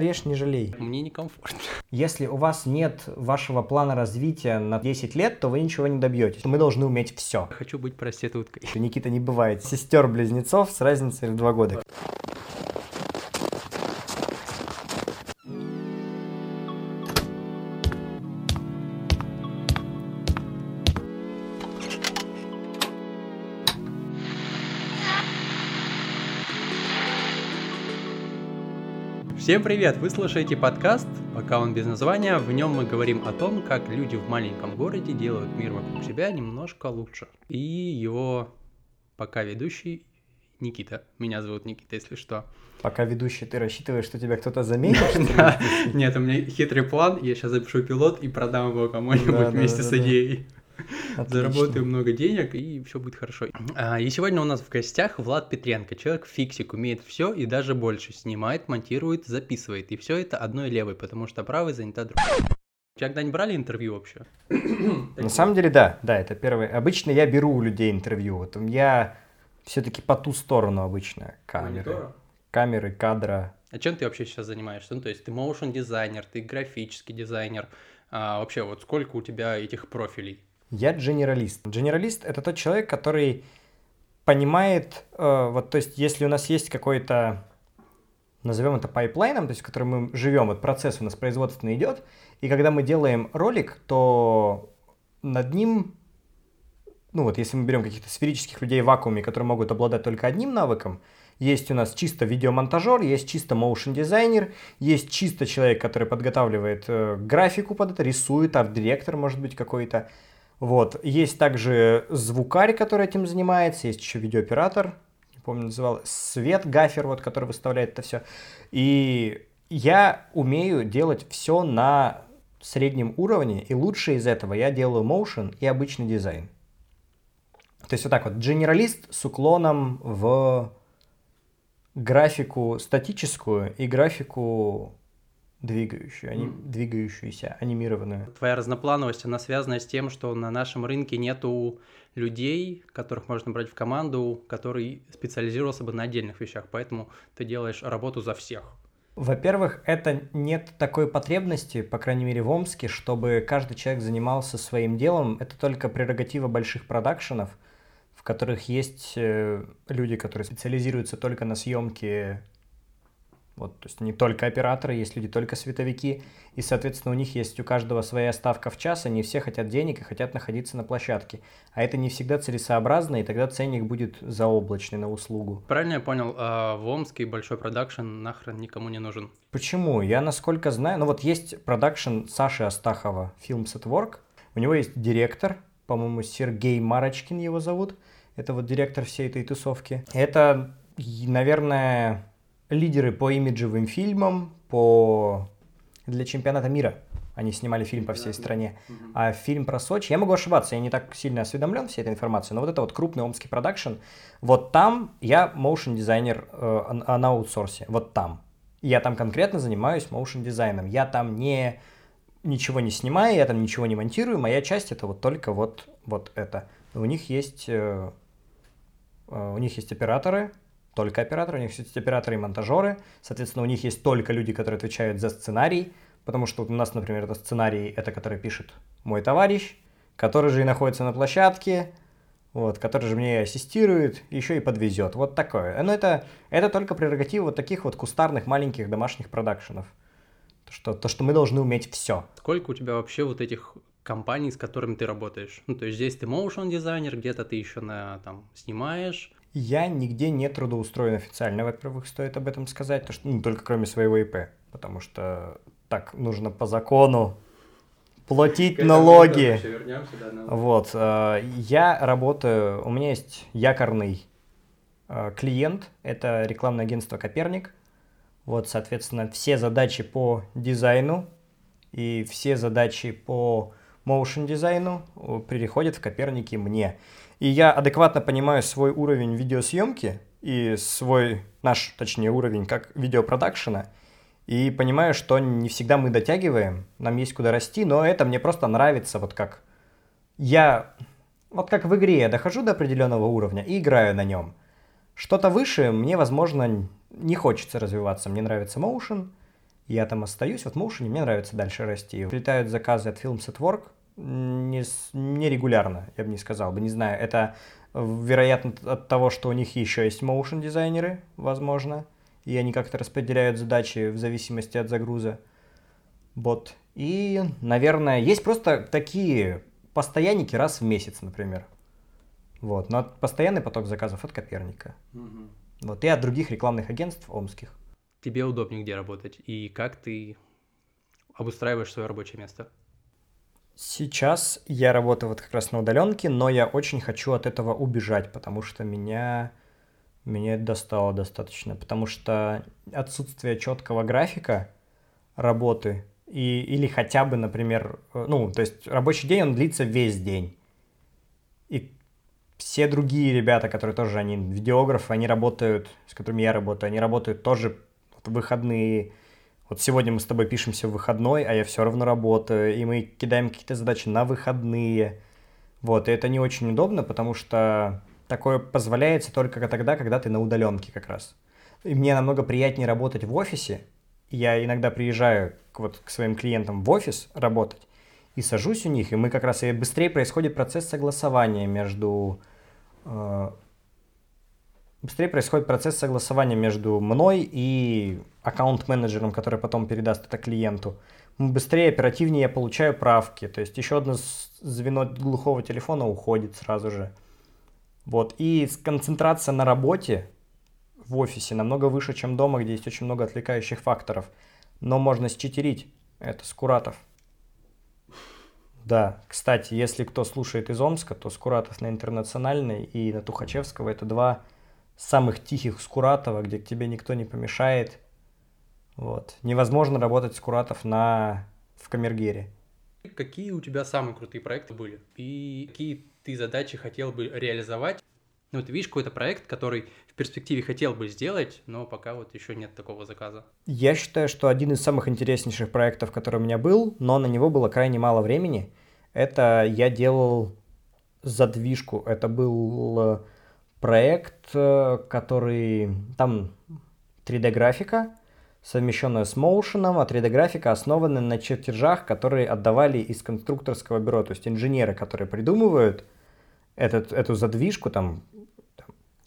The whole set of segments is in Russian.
Режь, не жалей. Мне некомфортно. Если у вас нет вашего плана развития на 10 лет, то вы ничего не добьетесь. Мы должны уметь все. Хочу быть проституткой. Никита не бывает сестер-близнецов с разницей в два года. Всем привет! Вы слушаете подкаст «Пока он без названия». В нем мы говорим о том, как люди в маленьком городе делают мир вокруг себя немножко лучше. И его пока ведущий Никита. Меня зовут Никита, если что. Пока ведущий, ты рассчитываешь, что тебя кто-то заметит? Нет, у меня хитрый план. Я сейчас запишу пилот и продам его кому-нибудь вместе с идеей. Отлично. Заработаю много денег, и все будет хорошо. А, и сегодня у нас в гостях Влад Петренко. Человек фиксик, умеет все и даже больше. Снимает, монтирует, записывает. И все это одной левой, потому что правой занята другой. У тебя когда-нибудь брали интервью вообще? На самом деле, да. Да, это первое. Обычно я беру у людей интервью. Вот я все-таки по ту сторону обычно камеры. Монитора? Камеры, кадра. А чем ты вообще сейчас занимаешься? Ну, то есть ты моушен дизайнер, ты графический дизайнер. А вообще, вот сколько у тебя этих профилей? Я дженералист. Дженералист — это тот человек, который понимает, э, вот, то есть, если у нас есть какой-то, назовем это pipeline ом, то есть, в котором мы живем, вот процесс у нас производственный идет, и когда мы делаем ролик, то над ним, ну вот, если мы берем каких-то сферических людей в вакууме, которые могут обладать только одним навыком, есть у нас чисто видеомонтажер, есть чисто motion дизайнер, есть чисто человек, который подготавливает э, графику под это, рисует, арт-директор может быть какой-то. Вот. Есть также звукарь, который этим занимается, есть еще видеооператор, не помню, называл, Свет Гафер, вот, который выставляет это все. И я умею делать все на среднем уровне, и лучше из этого я делаю motion и обычный дизайн. То есть вот так вот, генералист с уклоном в графику статическую и графику двигающую, ани... mm. двигающуюся, анимированную. Твоя разноплановость, она связана с тем, что на нашем рынке нету людей, которых можно брать в команду, который специализировался бы на отдельных вещах, поэтому ты делаешь работу за всех. Во-первых, это нет такой потребности, по крайней мере в Омске, чтобы каждый человек занимался своим делом. Это только прерогатива больших продакшенов, в которых есть э, люди, которые специализируются только на съемке вот, то есть не только операторы, есть люди только световики, и, соответственно, у них есть у каждого своя ставка в час, они все хотят денег и хотят находиться на площадке. А это не всегда целесообразно, и тогда ценник будет заоблачный на услугу. Правильно я понял, а в Омске большой продакшн нахрен никому не нужен? Почему? Я насколько знаю, ну вот есть продакшн Саши Астахова, Films at Work, у него есть директор, по-моему, Сергей Марочкин его зовут, это вот директор всей этой тусовки. Это, наверное, лидеры по имиджевым фильмам, по... для чемпионата мира. Они снимали фильм по всей стране. А фильм про Сочи, я могу ошибаться, я не так сильно осведомлен всей этой информацией, но вот это вот крупный омский продакшн, вот там я моушен дизайнер э, на аутсорсе, вот там. Я там конкретно занимаюсь моушен дизайном. Я там не ничего не снимаю, я там ничего не монтирую, моя часть это вот только вот, вот это. У них есть, э, э, у них есть операторы, только операторы, у них есть операторы и монтажеры, соответственно, у них есть только люди, которые отвечают за сценарий, потому что вот у нас, например, это сценарий, это который пишет мой товарищ, который же и находится на площадке, вот, который же мне ассистирует, еще и подвезет. Вот такое. Но это, это только прерогатива вот таких вот кустарных маленьких домашних продакшенов. То что, то, что мы должны уметь все. Сколько у тебя вообще вот этих компаний, с которыми ты работаешь? Ну, то есть здесь ты motion дизайнер, где-то ты еще на, там, снимаешь, я нигде не трудоустроен официально, во-первых, стоит об этом сказать, то, что, ну, только кроме своего ИП, потому что так нужно по закону платить налоги. Вернемся, да, налоги. Вот, э, я работаю, у меня есть якорный э, клиент, это рекламное агентство «Коперник». Вот, соответственно, все задачи по дизайну и все задачи по моушен дизайну э, переходят в Копернике мне и я адекватно понимаю свой уровень видеосъемки и свой, наш, точнее, уровень как видеопродакшена, и понимаю, что не всегда мы дотягиваем, нам есть куда расти, но это мне просто нравится, вот как я, вот как в игре я дохожу до определенного уровня и играю на нем. Что-то выше мне, возможно, не хочется развиваться, мне нравится motion, я там остаюсь. Вот в Motion мне нравится дальше расти. Прилетают заказы от Films at не, не регулярно, я бы не сказал бы, не знаю. Это вероятно от того, что у них еще есть motion дизайнеры, возможно, и они как-то распределяют задачи в зависимости от загруза. Вот. И, наверное, есть просто такие постоянники раз в месяц, например. Вот. Но постоянный поток заказов от Коперника. Угу. Вот. И от других рекламных агентств омских. Тебе удобнее где работать? И как ты обустраиваешь свое рабочее место? Сейчас я работаю вот как раз на удаленке, но я очень хочу от этого убежать, потому что меня, меня это достало достаточно. Потому что отсутствие четкого графика работы и, или хотя бы, например, э, ну, то есть рабочий день, он длится весь день. И все другие ребята, которые тоже, они видеографы, они работают, с которыми я работаю, они работают тоже в выходные, вот сегодня мы с тобой пишемся в выходной, а я все равно работаю, и мы кидаем какие-то задачи на выходные. Вот, и это не очень удобно, потому что такое позволяется только тогда, когда ты на удаленке как раз. И мне намного приятнее работать в офисе. Я иногда приезжаю к, вот, к своим клиентам в офис работать и сажусь у них, и мы как раз и быстрее происходит процесс согласования между э, быстрее происходит процесс согласования между мной и аккаунт-менеджером, который потом передаст это клиенту. Быстрее, оперативнее я получаю правки. То есть еще одно звено глухого телефона уходит сразу же. Вот. И концентрация на работе в офисе намного выше, чем дома, где есть очень много отвлекающих факторов. Но можно считерить. Это Скуратов. Да, кстати, если кто слушает из Омска, то Скуратов на Интернациональной и на Тухачевского это два самых тихих Скуратова, где к тебе никто не помешает. Вот. Невозможно работать с Куратов на... в Камергере. Какие у тебя самые крутые проекты были? И какие ты задачи хотел бы реализовать? Ну, ты видишь какой-то проект, который в перспективе хотел бы сделать, но пока вот еще нет такого заказа. Я считаю, что один из самых интереснейших проектов, который у меня был, но на него было крайне мало времени, это я делал задвижку. Это был э, проект, э, который... Там 3D-графика, совмещенная с моушеном, а 3D-графика основана на чертежах, которые отдавали из конструкторского бюро. То есть инженеры, которые придумывают этот, эту задвижку, там,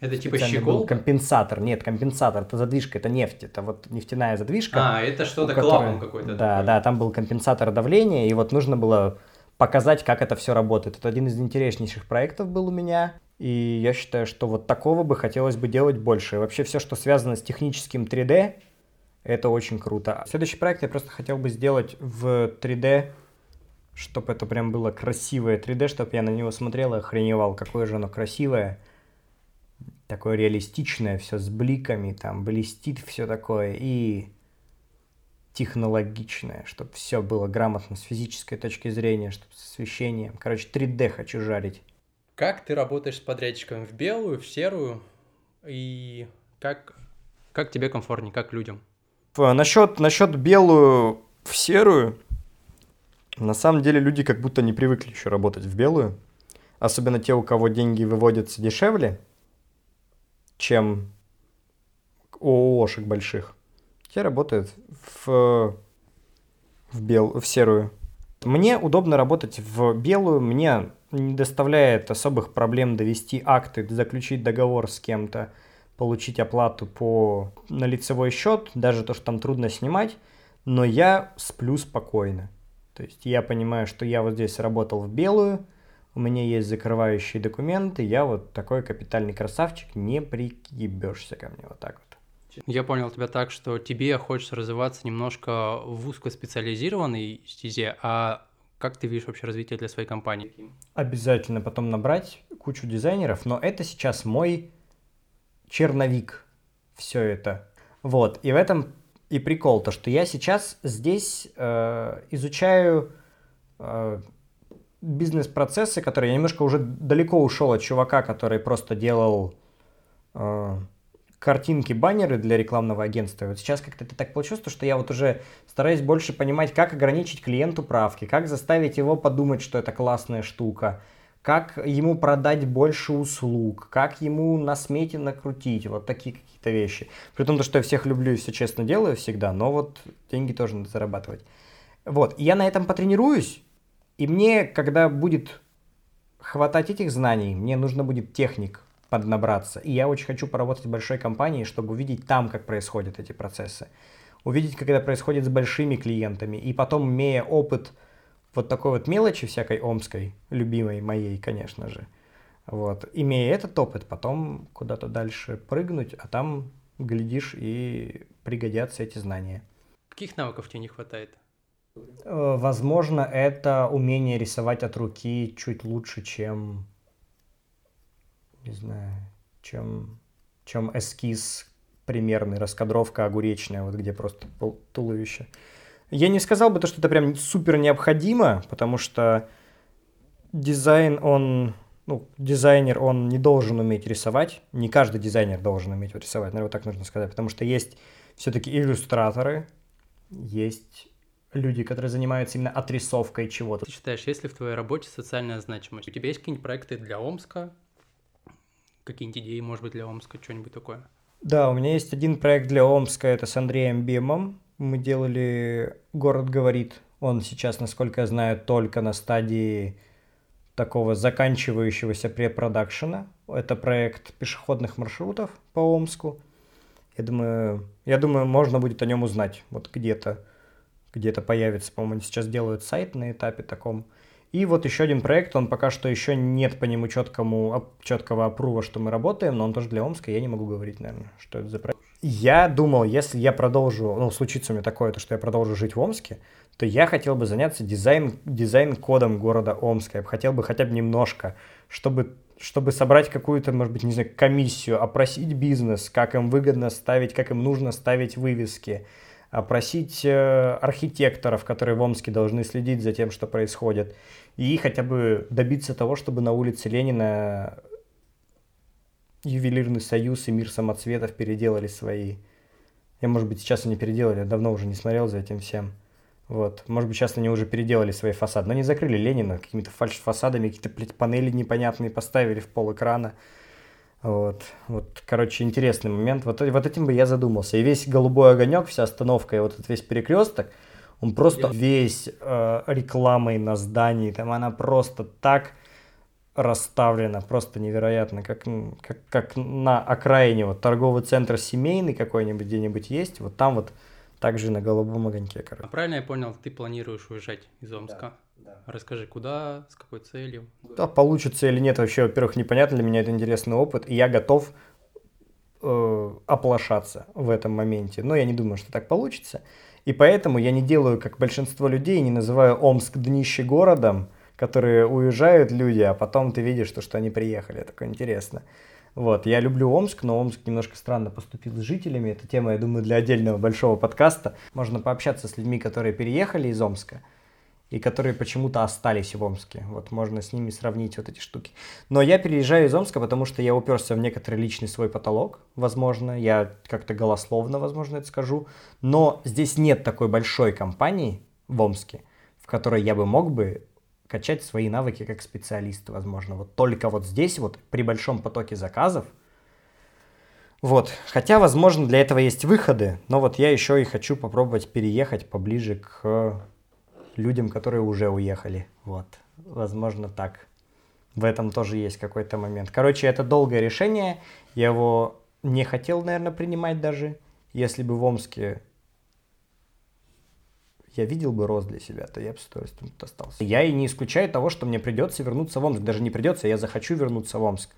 это типа щекол? Компенсатор. Нет, компенсатор. Это задвижка, это нефть. Это вот нефтяная задвижка. А, это что-то которой... клапан какой-то. Да, такой. да, там был компенсатор давления, и вот нужно было показать, как это все работает. Это один из интереснейших проектов был у меня. И я считаю, что вот такого бы хотелось бы делать больше. И вообще все, что связано с техническим 3D, это очень круто. Следующий проект я просто хотел бы сделать в 3D, чтобы это прям было красивое 3D, чтобы я на него смотрел и охреневал, какое же оно красивое. Такое реалистичное, все с бликами, там блестит все такое и технологичное, чтобы все было грамотно с физической точки зрения, чтобы с освещением. Короче, 3D хочу жарить. Как ты работаешь с подрядчиком? В белую, в серую? И как, как тебе комфортнее, как людям? Насчет, насчет белую в серую, на самом деле люди как будто не привыкли еще работать в белую. Особенно те, у кого деньги выводятся дешевле, чем у ООшек больших. Те работают в, в, бел, в серую. Мне удобно работать в белую, мне не доставляет особых проблем довести акты, заключить договор с кем-то, получить оплату по, на лицевой счет, даже то, что там трудно снимать, но я сплю спокойно. То есть я понимаю, что я вот здесь работал в белую, у меня есть закрывающие документы, я вот такой капитальный красавчик, не прикибешься ко мне вот так вот. Я понял тебя так, что тебе хочется развиваться немножко в узкоспециализированной стезе, а как ты видишь вообще развитие для своей компании? Обязательно потом набрать кучу дизайнеров, но это сейчас мой черновик. Все это. Вот. И в этом и прикол, то что я сейчас здесь э, изучаю э, бизнес-процессы, которые я немножко уже далеко ушел от чувака, который просто делал э, картинки, баннеры для рекламного агентства. И вот сейчас как-то это так получилось, что я вот уже стараюсь больше понимать, как ограничить клиенту правки, как заставить его подумать, что это классная штука, как ему продать больше услуг, как ему на смете накрутить. Вот такие какие какие-то вещи. При том, что я всех люблю и все честно делаю всегда, но вот деньги тоже надо зарабатывать. Вот, и я на этом потренируюсь, и мне, когда будет хватать этих знаний, мне нужно будет техник поднабраться. И я очень хочу поработать в большой компании, чтобы увидеть там, как происходят эти процессы. Увидеть, как это происходит с большими клиентами. И потом, имея опыт вот такой вот мелочи всякой омской, любимой моей, конечно же, вот, имея этот опыт, потом куда-то дальше прыгнуть, а там, глядишь, и пригодятся эти знания. Каких навыков тебе не хватает? Э, возможно, это умение рисовать от руки чуть лучше, чем не знаю, чем, чем эскиз примерный, раскадровка огуречная, вот где просто туловище. Я не сказал бы то, что это прям супер необходимо, потому что дизайн, он, ну, дизайнер, он не должен уметь рисовать. Не каждый дизайнер должен уметь рисовать, наверное, вот так нужно сказать, потому что есть все-таки иллюстраторы, есть люди, которые занимаются именно отрисовкой чего-то. Ты считаешь, есть ли в твоей работе социальная значимость? У тебя есть какие-нибудь проекты для Омска, какие-нибудь идеи, может быть, для Омска, что-нибудь такое? Да, у меня есть один проект для Омска, это с Андреем Бемом. Мы делали «Город говорит». Он сейчас, насколько я знаю, только на стадии такого заканчивающегося препродакшена. Это проект пешеходных маршрутов по Омску. Я думаю, я думаю, можно будет о нем узнать. Вот где-то, где-то появится, по-моему, сейчас делают сайт на этапе таком. И вот еще один проект, он пока что еще нет по нему четкому, четкого опрува, что мы работаем, но он тоже для Омска, я не могу говорить, наверное, что это за проект. Я думал, если я продолжу, ну, случится у меня такое, то что я продолжу жить в Омске, то я хотел бы заняться дизайн, дизайн-кодом города Омска. Я бы хотел бы хотя бы немножко, чтобы, чтобы собрать какую-то, может быть, не знаю, комиссию, опросить бизнес, как им выгодно ставить, как им нужно ставить вывески, опросить э, архитекторов, которые в Омске должны следить за тем, что происходит, и хотя бы добиться того, чтобы на улице Ленина ювелирный союз и мир самоцветов переделали свои. Я, может быть, сейчас они переделали, я давно уже не смотрел за этим всем. Вот. Может быть, сейчас они уже переделали свои фасады, но не закрыли Ленина какими-то фальш-фасадами, какие-то панели непонятные поставили в пол экрана. Вот, вот, короче, интересный момент. Вот, вот этим бы я задумался. И весь голубой огонек, вся остановка и вот этот весь перекресток, он просто весь э, рекламой на здании, там она просто так расставлена, просто невероятно, как, как, как на окраине, вот торговый центр семейный какой-нибудь где-нибудь есть, вот там вот также на голубом огоньке, короче. А правильно я понял, ты планируешь уезжать из Омска? Да. Расскажи, куда, с какой целью? Да, получится или нет, вообще, во-первых, непонятно, для меня это интересный опыт, и я готов э, оплошаться в этом моменте. Но я не думаю, что так получится. И поэтому я не делаю, как большинство людей, не называю Омск днище городом, которые уезжают люди, а потом ты видишь, то, что они приехали. Такое интересно. Вот, я люблю Омск, но Омск немножко странно поступил с жителями. Это тема, я думаю, для отдельного большого подкаста. Можно пообщаться с людьми, которые переехали из Омска и которые почему-то остались в Омске. Вот можно с ними сравнить вот эти штуки. Но я переезжаю из Омска, потому что я уперся в некоторый личный свой потолок, возможно. Я как-то голословно, возможно, это скажу. Но здесь нет такой большой компании в Омске, в которой я бы мог бы качать свои навыки как специалист, возможно. Вот только вот здесь, вот при большом потоке заказов, вот, хотя, возможно, для этого есть выходы, но вот я еще и хочу попробовать переехать поближе к людям, которые уже уехали. Вот, возможно, так. В этом тоже есть какой-то момент. Короче, это долгое решение. Я его не хотел, наверное, принимать даже. Если бы в Омске я видел бы рост для себя, то я бы с удовольствием тут остался. Я и не исключаю того, что мне придется вернуться в Омск. Даже не придется, я захочу вернуться в Омск.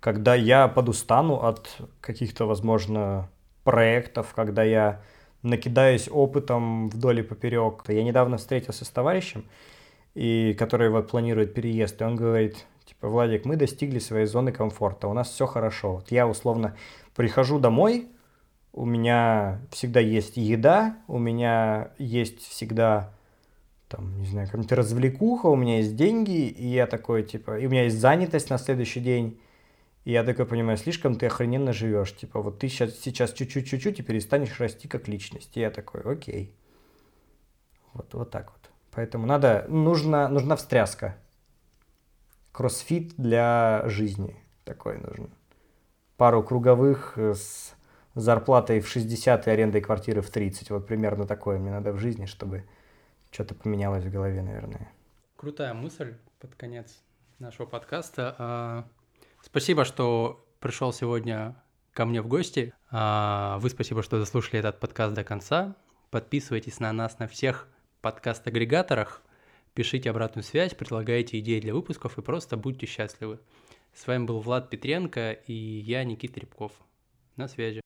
Когда я подустану от каких-то, возможно, проектов, когда я накидаюсь опытом вдоль и поперек. Я недавно встретился с товарищем, и который вот планирует переезд, и он говорит, типа, Владик, мы достигли своей зоны комфорта, у нас все хорошо. Вот я условно прихожу домой, у меня всегда есть еда, у меня есть всегда там, не знаю, какая-нибудь развлекуха, у меня есть деньги, и я такой, типа, и у меня есть занятость на следующий день, и я такой понимаю, слишком ты охрененно живешь. Типа, вот ты сейчас, сейчас чуть-чуть-чуть и перестанешь расти как личность. И я такой, окей. Вот, вот так вот. Поэтому надо, нужна, нужна встряска. Кроссфит для жизни такой нужен. Пару круговых с зарплатой в 60 и арендой квартиры в 30. Вот примерно такое мне надо в жизни, чтобы что-то поменялось в голове, наверное. Крутая мысль под конец нашего подкаста. Спасибо, что пришел сегодня ко мне в гости. А, вы спасибо, что заслушали этот подкаст до конца. Подписывайтесь на нас на всех подкаст-агрегаторах. Пишите обратную связь, предлагайте идеи для выпусков и просто будьте счастливы. С вами был Влад Петренко и я, Никита Рябков. На связи.